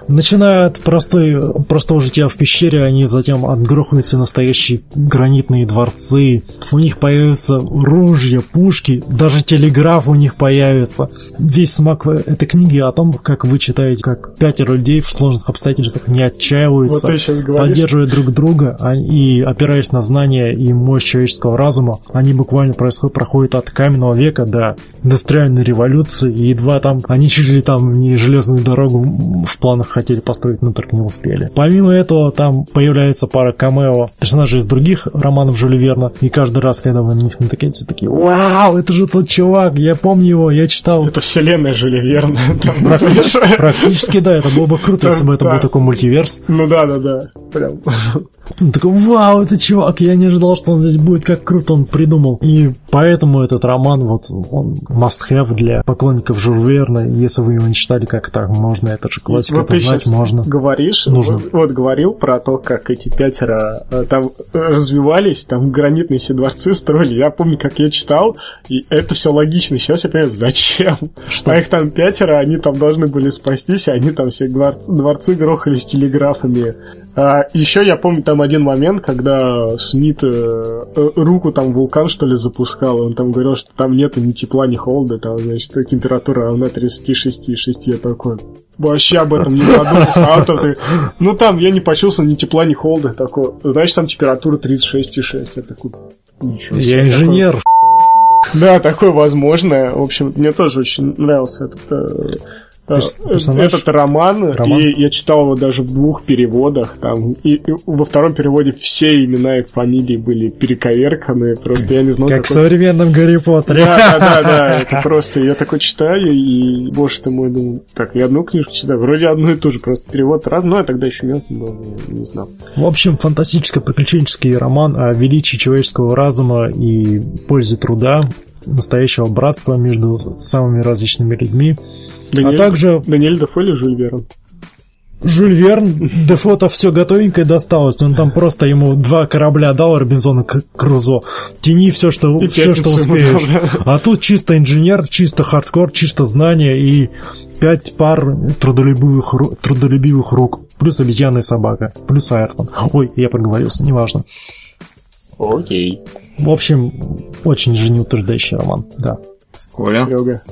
Начиная от простой, простого жития в пещере, они затем отгрохаются настоящие гранитные дворцы. У них появятся ружья, пушки, даже телеграф у них появится. Весь смак этой книги о том, как вы читаете, как пятеро людей в сложных обстоятельствах не отчаиваются, Вот поддерживая друг друга а- и опираясь на знания и мощь человеческого разума, они буквально происход- проходят от каменного века до индустриальной революции, и едва там, они чуть ли там не железную дорогу в планах хотели построить, но только не успели. Помимо этого, там появляется пара камео персонажей из других романов Жюля Верна, и каждый раз, когда вы на них натыкаетесь, такие, вау, это же тот чувак, я помню его, я читал. Это вселенная Жюля Верна. Практически, да, это было бы круто, если бы это был такой мультиверс. Ну да, да, да. Прям. Он такой, вау, это чувак, я не ожидал, что он здесь будет, как круто он придумал. И поэтому этот роман, вот, он must-have для поклонников Жюль Верна. Если вы его не читали, как так можно, это же классика, Вот это знать можно. говоришь, Нужно. Вот, вот говорил про то, как эти пятеро э, там развивались, там гранитные все дворцы строили. Я помню, как я читал, и это все логично. Сейчас я понимаю, зачем. Что? А их там пятеро, они там должны были спастись, и они там все дворцы, дворцы грохались телеграфами. А, еще я помню там один момент, когда Смит э, э, руку там вулкан, что ли, запускал, и он там говорил, что там нету ни тепла, ни холода, там, значит, температура равна 36,6. Я такой, вообще об этом не задумался. А то ты... Ну там я не почувствовал ни тепла, ни холода. Такой, значит, там температура 36,6. Я такой, ничего себе. Я инженер. Да, такое возможно. В общем, мне тоже очень нравился этот, э, э, Перс- персонаж? этот роман. Роман? И я читал его даже в двух переводах. Там, и, и во втором переводе все имена и фамилии были перековерканы. Просто я не знал, Как в какой- современном Гарри Поттере. да, да, да, да, это просто, я такой читаю, и, боже ты мой, думаю, так, я одну книжку читаю, вроде одну и ту же, просто перевод раз, но я тогда еще мелкий был, не, не знал. В общем, фантастическо-приключенческий роман о величии человеческого разума и пользе труда, настоящего братства между самыми различными людьми. Даниэль, А также Даниэль Дефо или Жюль Верн? Жюль Верн, Дефото все готовенькое досталось. Он там просто ему два корабля дал Робинзона К- Крузо. Тяни все, что, И все, что успеешь. дал, да. А тут чисто инженер, чисто хардкор, чисто знания и пять пар трудолюбивых, ру- трудолюбивых рук. Плюс обезьяна и собака. Плюс Айртон. Ой, я проговорился, неважно. Окей. В общем, очень жизнеутверждающий роман, да. Коля. Серега.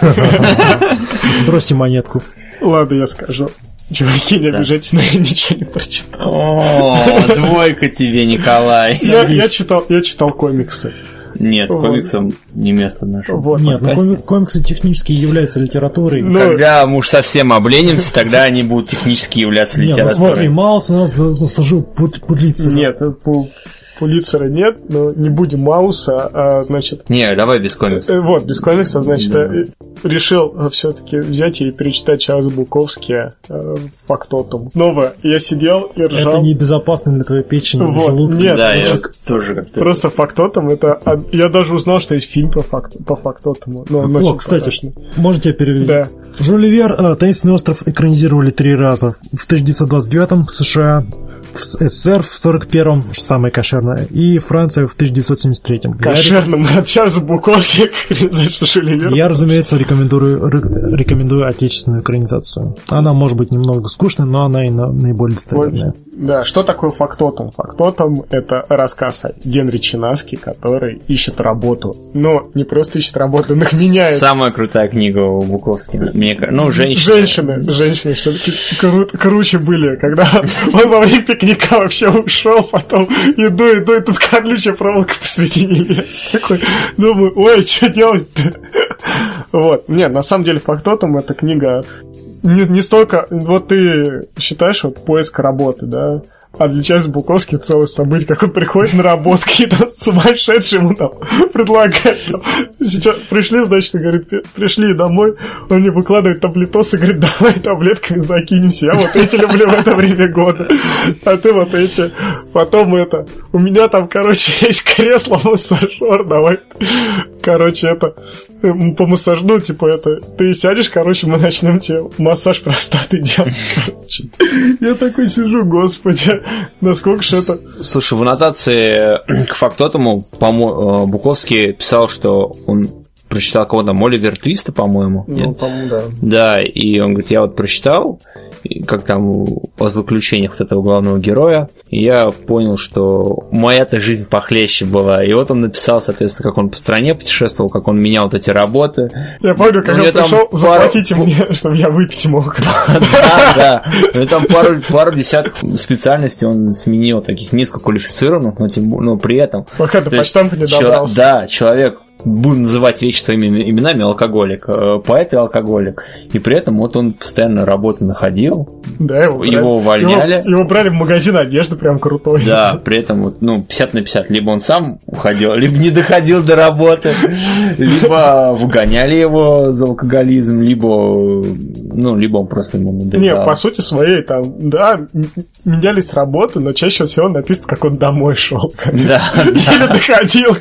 Бросьте монетку. Ладно, я скажу. Чуваки, не обижайтесь, но я ничего не прочитал. О, двойка тебе, Николай. Я, читал, я читал комиксы. Нет, Вот. комиксам не место наше. Вот. Нет, ну коми- комиксы технически являются литературой. Ну, Когда мы уж совсем обленимся, тогда они будут технически являться Нет, ну литературой. смотри, Маус у нас за- заслужил пут- путлицу. Нет, по Пулицера нет, но не будем Мауса, а, значит... Не, давай без комиксов. Э, Вот, без комиксов, значит, э, решил все-таки взять и перечитать Чарльза Буковски э, «Фактотум». Снова я сидел и ржал. Это небезопасно для твоей печени, Вот, желудка. нет, да, я просто- тоже как-то... Просто фактотом это... Я даже узнал, что есть фильм про факт, по фактотому. Но он О, очень кстати, страшный. можете перевести? Да. Жюль Вер э, «Таинственный остров» экранизировали три раза. В 1929 в США, в СССР в 41-м, самое кошерное, и Франция в 1973-м. Я Кошерным от Чарльза Шулевер. Я, разумеется, рекомендую, ре- рекомендую отечественную экранизацию. Она может быть немного скучной, но она и на- наиболее достоверная. Да, что такое фактотом? Фактотом — это рассказ о Генри Чинаски, который ищет работу. Но не просто ищет работу, он их меняет. Самая крутая книга у Буковски. Мне кажется. Ну, женщина. Женщины, женщины все-таки круче были, когда он во время пикника вообще ушел, потом иду, иду, и тут колючая проволока посредине лес. Такой, думаю, ой, что делать-то? Вот, нет, на самом деле фактотом это книга не, не столько, вот ты считаешь вот поиск работы, да, а для Чарльза Буковски целое событие, как он приходит на работу, какие-то сумасшедшие ему там предлагают. Сейчас пришли, значит, говорит, «При- пришли домой, он мне выкладывает таблетос и говорит, давай таблетками закинемся, я вот эти люблю в это время года, а ты вот эти. Потом это, у меня там, короче, есть кресло массажер, давай, короче, это, м, по массажу, ну, типа, это, ты сядешь, короче, мы начнем тебе массаж простаты делать, короче. Я такой сижу, господи, насколько же это... Слушай, в аннотации к фактотому помо- э, Буковский писал, что он прочитал кого-то Оливер Твиста, по-моему. Ну, по-моему, да. Да, и он говорит, я вот прочитал, как там о заключениях вот этого главного героя, и я понял, что моя-то жизнь похлеще была. И вот он написал, соответственно, как он по стране путешествовал, как он менял вот эти работы. Я помню, как он пришел, заплатите мне, чтобы я выпить мог. Да, да. Там пару, десятков специальностей он сменил, таких низкоквалифицированных, но, при этом... Пока до почтампа не добрался. Да, человек будем называть вещи своими именами алкоголик, э, поэт и алкоголик. И при этом вот он постоянно работу находил, Да, его, брали- Его увольняли. Его, его брали в магазин одежды прям крутой. Да, при этом вот, ну, 50 на 50. Либо он сам уходил, либо не доходил до работы, либо выгоняли его за алкоголизм, либо, ну, либо он просто ему Не, надоедал. по сути своей, там, да, менялись работы, но чаще всего написано, как он домой шел. Да, Или доходил,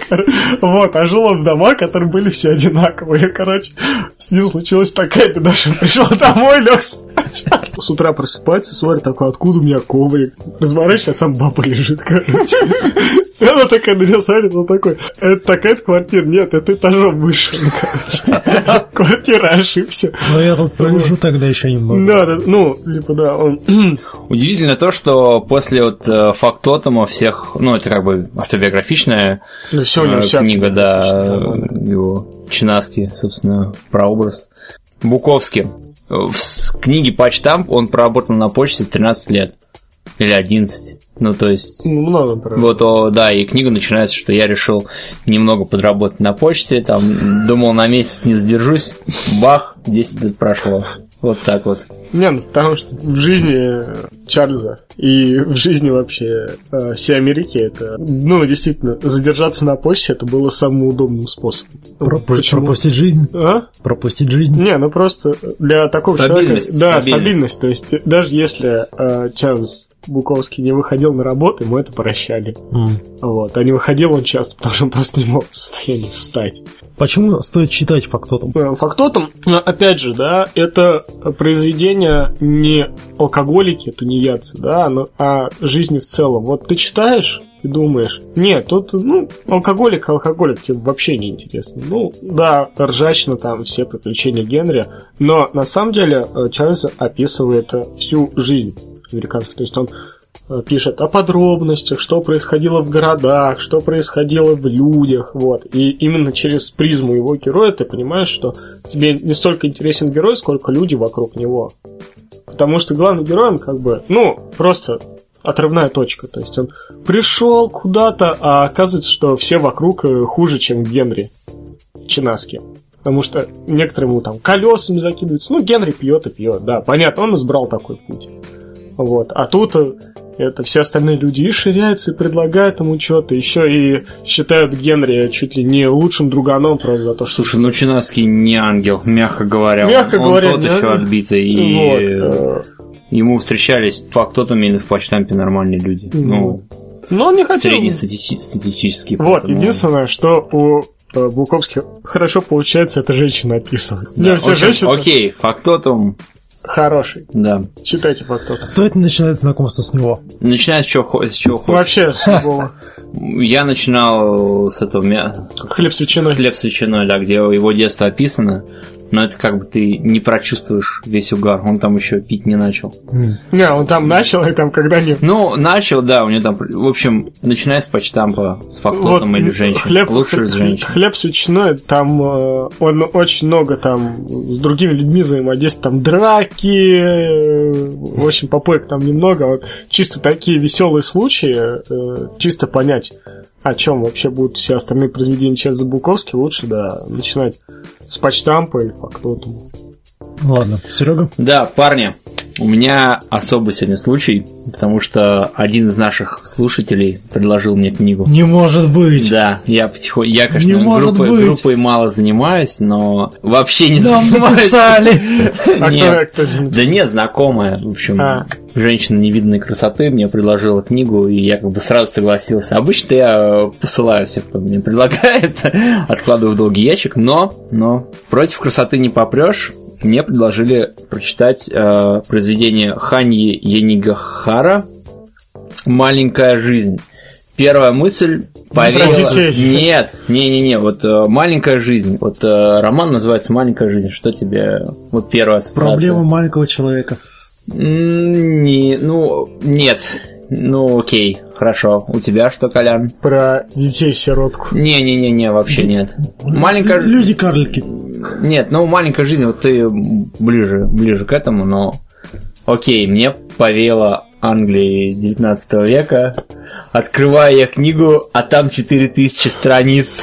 вот, а жил он в домах, которые были все одинаковые, короче, с ним случилась такая беда, что он пришел домой, лег спать. С утра просыпается, смотрит такой, откуда у меня коврик? Разворачивается, а там баба лежит, короче. И она такая на него смотрит, он такой, это такая-то квартира, нет, это этажом выше, ну, короче. Квартира ошибся. Но я тут полежу тогда еще немного. Да, да, ну, типа, да, он... Удивительно то, что после вот э, фактотома всех, ну, это как бы автобиографичная Ну, э, книга, да, его Чинаски, собственно, прообраз. Буковский. Э, В книге «Почтамп» он проработал на почте 13 лет. Или 11. Ну, то есть... Ну, много, правда. Вот, о, да, и книга начинается, что я решил немного подработать на почте, там, думал, на месяц не задержусь, бах, 10 лет прошло. Вот так вот. Не, ну потому что в жизни Чарльза и в жизни вообще э, всей Америки это, ну, действительно, задержаться на почте это было самым удобным способом. Про- Почему? Пропустить жизнь? А? Пропустить жизнь? Не, ну просто для такого Стабильность, человека... Да, стабильность. стабильность. То есть даже если э, Чарльз Буковский не выходил на работу, ему это прощали. М. Вот. А не выходил он часто, потому что он просто не мог в состоянии встать. Почему стоит читать фактотом? Э, Фактотом, э, опять же, да, это произведение не алкоголики, тунеядцы, да, но, а жизни в целом. Вот ты читаешь и думаешь, нет, тут, ну, алкоголик, алкоголик, тебе вообще не интересно. Ну, да, ржачно там все приключения Генри, но на самом деле э, Чарльз описывает э, всю жизнь американскую. То есть он пишет о подробностях, что происходило в городах, что происходило в людях, вот. И именно через призму его героя ты понимаешь, что тебе не столько интересен герой, сколько люди вокруг него. Потому что главный герой, он как бы, ну, просто отрывная точка. То есть он пришел куда-то, а оказывается, что все вокруг э, хуже, чем Генри Чинаски. Потому что некоторые ему там колесами закидываются. Ну, Генри пьет и пьет, да, понятно, он избрал такой путь. Вот. А тут э, это все остальные люди и ширяются, и предлагают ему что-то, еще и считают Генри чуть ли не лучшим друганом просто за то, что... Слушай, ну Чинаский не ангел, мягко говоря. Мягко он, говоря, он тот не еще отбитый. И Вот, э, ему встречались фактотами в почтампе нормальные люди. Ну, Но он не хотел... среднестатистические. Вот, поэтому- единственное, что у э, Буковских хорошо получается, это женщина описывать. Да, все общем, женщины Окей, фактотум, хороший. да. Читайте фактот. Стоит начинать знакомство с него. Начиная с чего, с чего хочешь. Вообще, с любого. Я начинал с этого. Хлеб с ветчиной. Хлеб с ветчиной, да, где его детство описано. Но это как бы ты не прочувствуешь весь угар. Он там еще пить не начал. Не, он там начал, и там когда не... Ну, начал, да, у него там, в общем, начиная с почтампа, с фактотом или женщин. хлеб, Лучше с женщин. Хлеб с ветчиной, там э, он очень много там с другими людьми взаимодействует, там драки, э, в общем, попоек там немного, вот чисто такие веселые случаи, э, чисто понять, о чем вообще будут все остальные произведения сейчас Забуковски, лучше, да, начинать с почтампа или фактотума. Ладно, Серега. Да, парни, у меня особый сегодня случай, потому что один из наших слушателей предложил мне книгу. Не может быть. Да, я потихоньку, я, конечно, Не может группой, быть. группой мало занимаюсь, но вообще не Нам занимаюсь. написали. А Нет. Да нет, знакомая, в общем, А. женщина невиданной красоты мне предложила книгу, и я как бы сразу согласился. Обычно я посылаю всех, кто мне предлагает, откладываю в долгий ящик, но, но против красоты не попрешь. Мне предложили прочитать э, произведение Ханьи Енигахара «Маленькая жизнь». Первая мысль поверила... Нет, не-не-не, вот э, «Маленькая жизнь». Вот э, роман называется «Маленькая жизнь». Что тебе... Вот первая ассоциация. Проблема маленького человека. Не, ну, нет. Ну, окей, хорошо. У тебя что, Колян? про детей-сиротку. Не-не-не-не, вообще нет. Маленькая... Люди-карлики. Нет, ну, маленькая жизнь, вот ты ближе, ближе к этому, но... Окей, мне повела Англии 19 века. Открываю я книгу, а там 4000 страниц.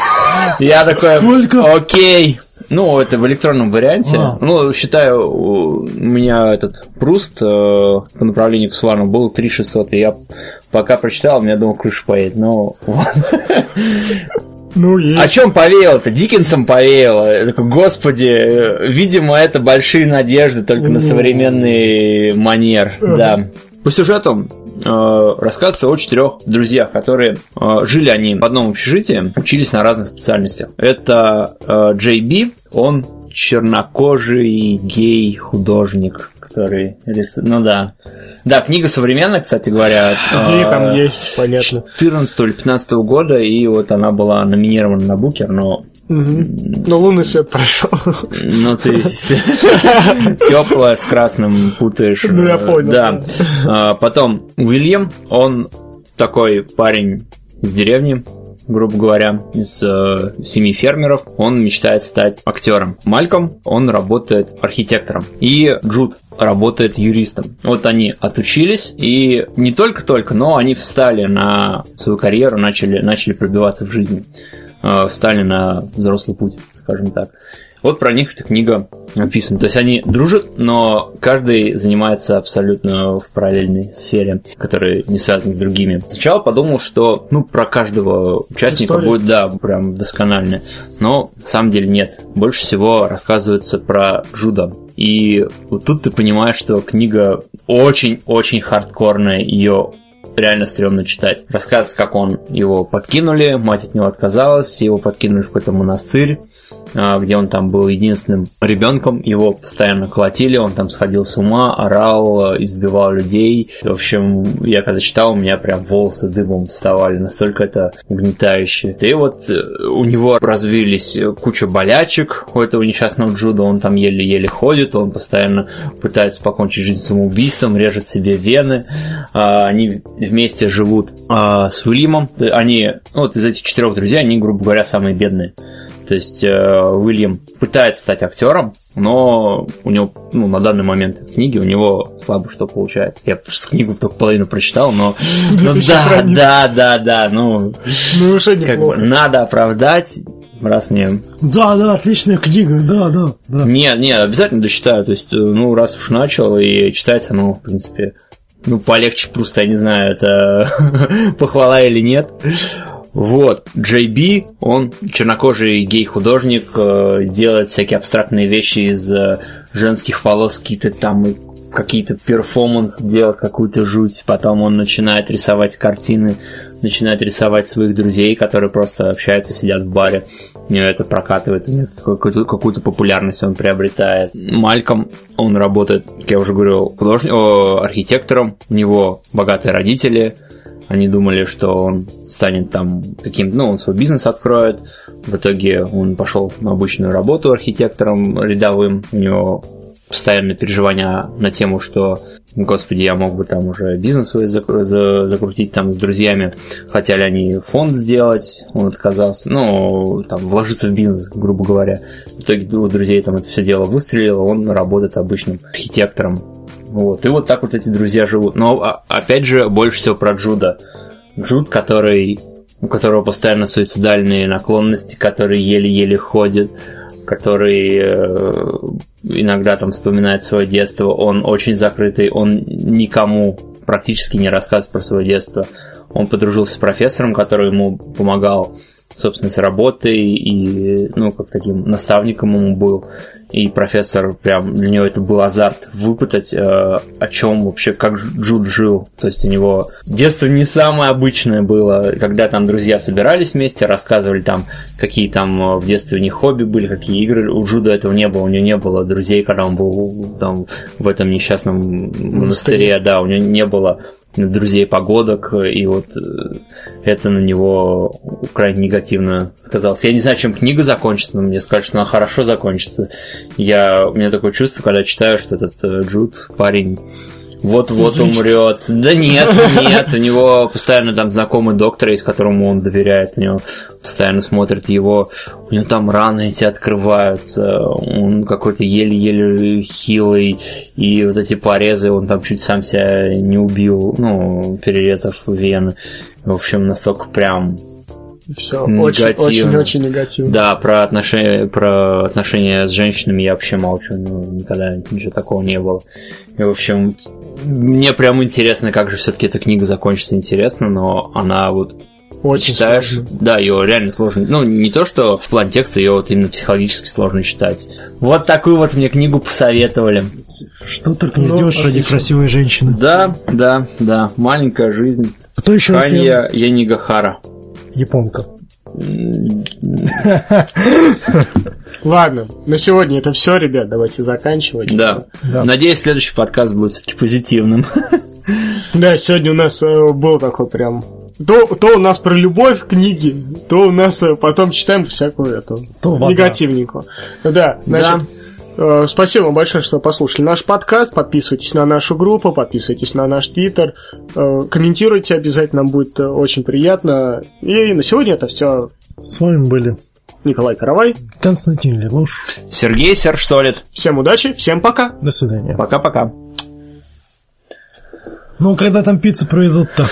Я такой... Сколько? Окей. Ну, это в электронном варианте. А. Ну, считаю, у меня этот Пруст э, по направлению к Свану был 3600, и я пока прочитал, у меня думал, крыша поедет. Но вот. Ну, и... О чем повеяло-то? Диккенсом повеяло. Господи, видимо, это большие надежды только на Ну. современный манер. Да. По сюжету э, рассказывается о четырех друзьях, которые э, жили они в одном общежитии, учились на разных специальностях. Это э, Джей Би, он чернокожий гей-художник, который рисует... Ну да. Да, книга современная, кстати говоря. Какие э, там есть, понятно. 14 или 15 года, и вот она была номинирована на Букер, но. Ну, лунный свет прошел. ну ты теплая с красным путаешь. Ну, я Э, понял. Да. А, Потом Уильям, он такой парень из деревни, грубо говоря, из э, семьи фермеров, он мечтает стать актером. Мальком, он работает архитектором. И Джуд работает юристом. Вот они отучились, и не только-только, но они встали на свою карьеру, начали, начали пробиваться в жизни. Э, Встали на взрослый путь, скажем так. Вот про них эта книга написана. То есть они дружат, но каждый занимается абсолютно в параллельной сфере, которая не связана с другими. Сначала подумал, что ну про каждого участника История. будет, да, прям досконально. Но на самом деле нет. Больше всего рассказывается про Джуда. И вот тут ты понимаешь, что книга очень-очень хардкорная, ее реально стрёмно читать. Рассказывается, как он его подкинули, мать от него отказалась, его подкинули в какой-то монастырь, где он там был единственным ребенком, его постоянно колотили, он там сходил с ума, орал, избивал людей. В общем, я когда читал, у меня прям волосы дыбом вставали, настолько это угнетающе. И вот э, у него развились куча болячек у этого несчастного Джуда, он там еле-еле ходит, он постоянно пытается покончить жизнь самоубийством, режет себе вены. А, Они вместе живут а, с Уильямом. Они, ну, вот из этих четырех друзей, они, грубо говоря, самые бедные. То есть э, Уильям пытается стать актером, но у него, ну, на данный момент книги у него слабо что получается. Я просто книгу только половину прочитал, но... ну 2000 да, страниц. да, да, да, ну, Ну, уже как бы надо оправдать, раз мне... Да, да, отличная книга, да, да, да. Нет, нет, обязательно дочитаю. То есть, э, ну, раз уж начал, и читать оно, в принципе, ну, полегче просто, я не знаю, это похвала или нет. Вот, Джей Би, он чернокожий гей-художник, э, делает всякие абстрактные вещи из э, женских волос, какие-то там какие-то перформанс делать, какую-то жуть, потом он начинает рисовать картины, начинает рисовать своих друзей, которые просто общаются, сидят в баре, и это прокатывает, какую-то, какую-то популярность он приобретает. Мальком, он работает, как я уже говорил, художник, архитектором, у него богатые родители, они думали, что он станет там каким-то, ну, он свой бизнес откроет. В итоге он пошел на обычную работу архитектором рядовым. У него постоянные переживания на тему, что, господи, я мог бы там уже бизнес свой закрутить там с друзьями, хотели они фонд сделать, он отказался, ну, там, вложиться в бизнес, грубо говоря. В итоге у друзей там это все дело выстрелило, он работает обычным архитектором. Вот, и вот так вот эти друзья живут. Но, а, опять же, больше всего про Джуда. Джуд, который у которого постоянно суицидальные наклонности, который еле-еле ходит, который э, иногда там вспоминает свое детство, он очень закрытый, он никому практически не рассказывает про свое детство. Он подружился с профессором, который ему помогал собственно, с работой и, ну, как таким наставником ему был. И профессор прям, для него это был азарт выпытать, э, о чем вообще, как Джуд жил. То есть у него детство не самое обычное было, когда там друзья собирались вместе, рассказывали там, какие там э, в детстве у них хобби были, какие игры. У Джуда этого не было, у него не было друзей, когда он был там в этом несчастном монастыре, да, у него не было друзей погодок, и вот э, это на него крайне негативно сказалось. Я не знаю, чем книга закончится, но мне скажут, что она хорошо закончится. Я, у меня такое чувство, когда читаю, что этот э, Джуд, парень, вот-вот умрет. Да нет, нет, у него постоянно там знакомый доктор есть, которому он доверяет, у него постоянно смотрит его, у него там раны эти открываются, он какой-то еле-еле хилый, и вот эти порезы, он там чуть сам себя не убил, ну, перерезав вены. В общем, настолько прям все очень-очень негативно. Да, про отношения, про отношения с женщинами я вообще молчу, ну, никогда ничего такого не было. И, в общем, мне прям интересно, как же все-таки эта книга закончится, интересно, но она вот очень читаешь, сложно. да, ее реально сложно. Ну, не то, что в плане текста ее вот именно психологически сложно читать. Вот такую вот мне книгу посоветовали. Что только не ну, сделаешь ради красивой женщины. Да, да, да. Маленькая жизнь. Кто еще Ханья Янигахара. Японка. Ладно, на сегодня это все, ребят, давайте заканчивать. Да. да. Надеюсь, следующий подкаст будет все-таки позитивным. Да, сегодня у нас э, был такой прям то, то у нас про любовь книги, то у нас э, потом читаем всякую эту то негативненькую. Да, значит, да. Э, спасибо вам большое, что послушали наш подкаст. Подписывайтесь на нашу группу, подписывайтесь на наш твиттер, э, комментируйте обязательно, нам будет э, очень приятно. И на сегодня это все. С вами были Николай Каравай, Константин Лелуш, Сергей Серж Солид. Всем удачи, всем пока. До свидания. Пока-пока. Ну, когда там пиццу привезут-то?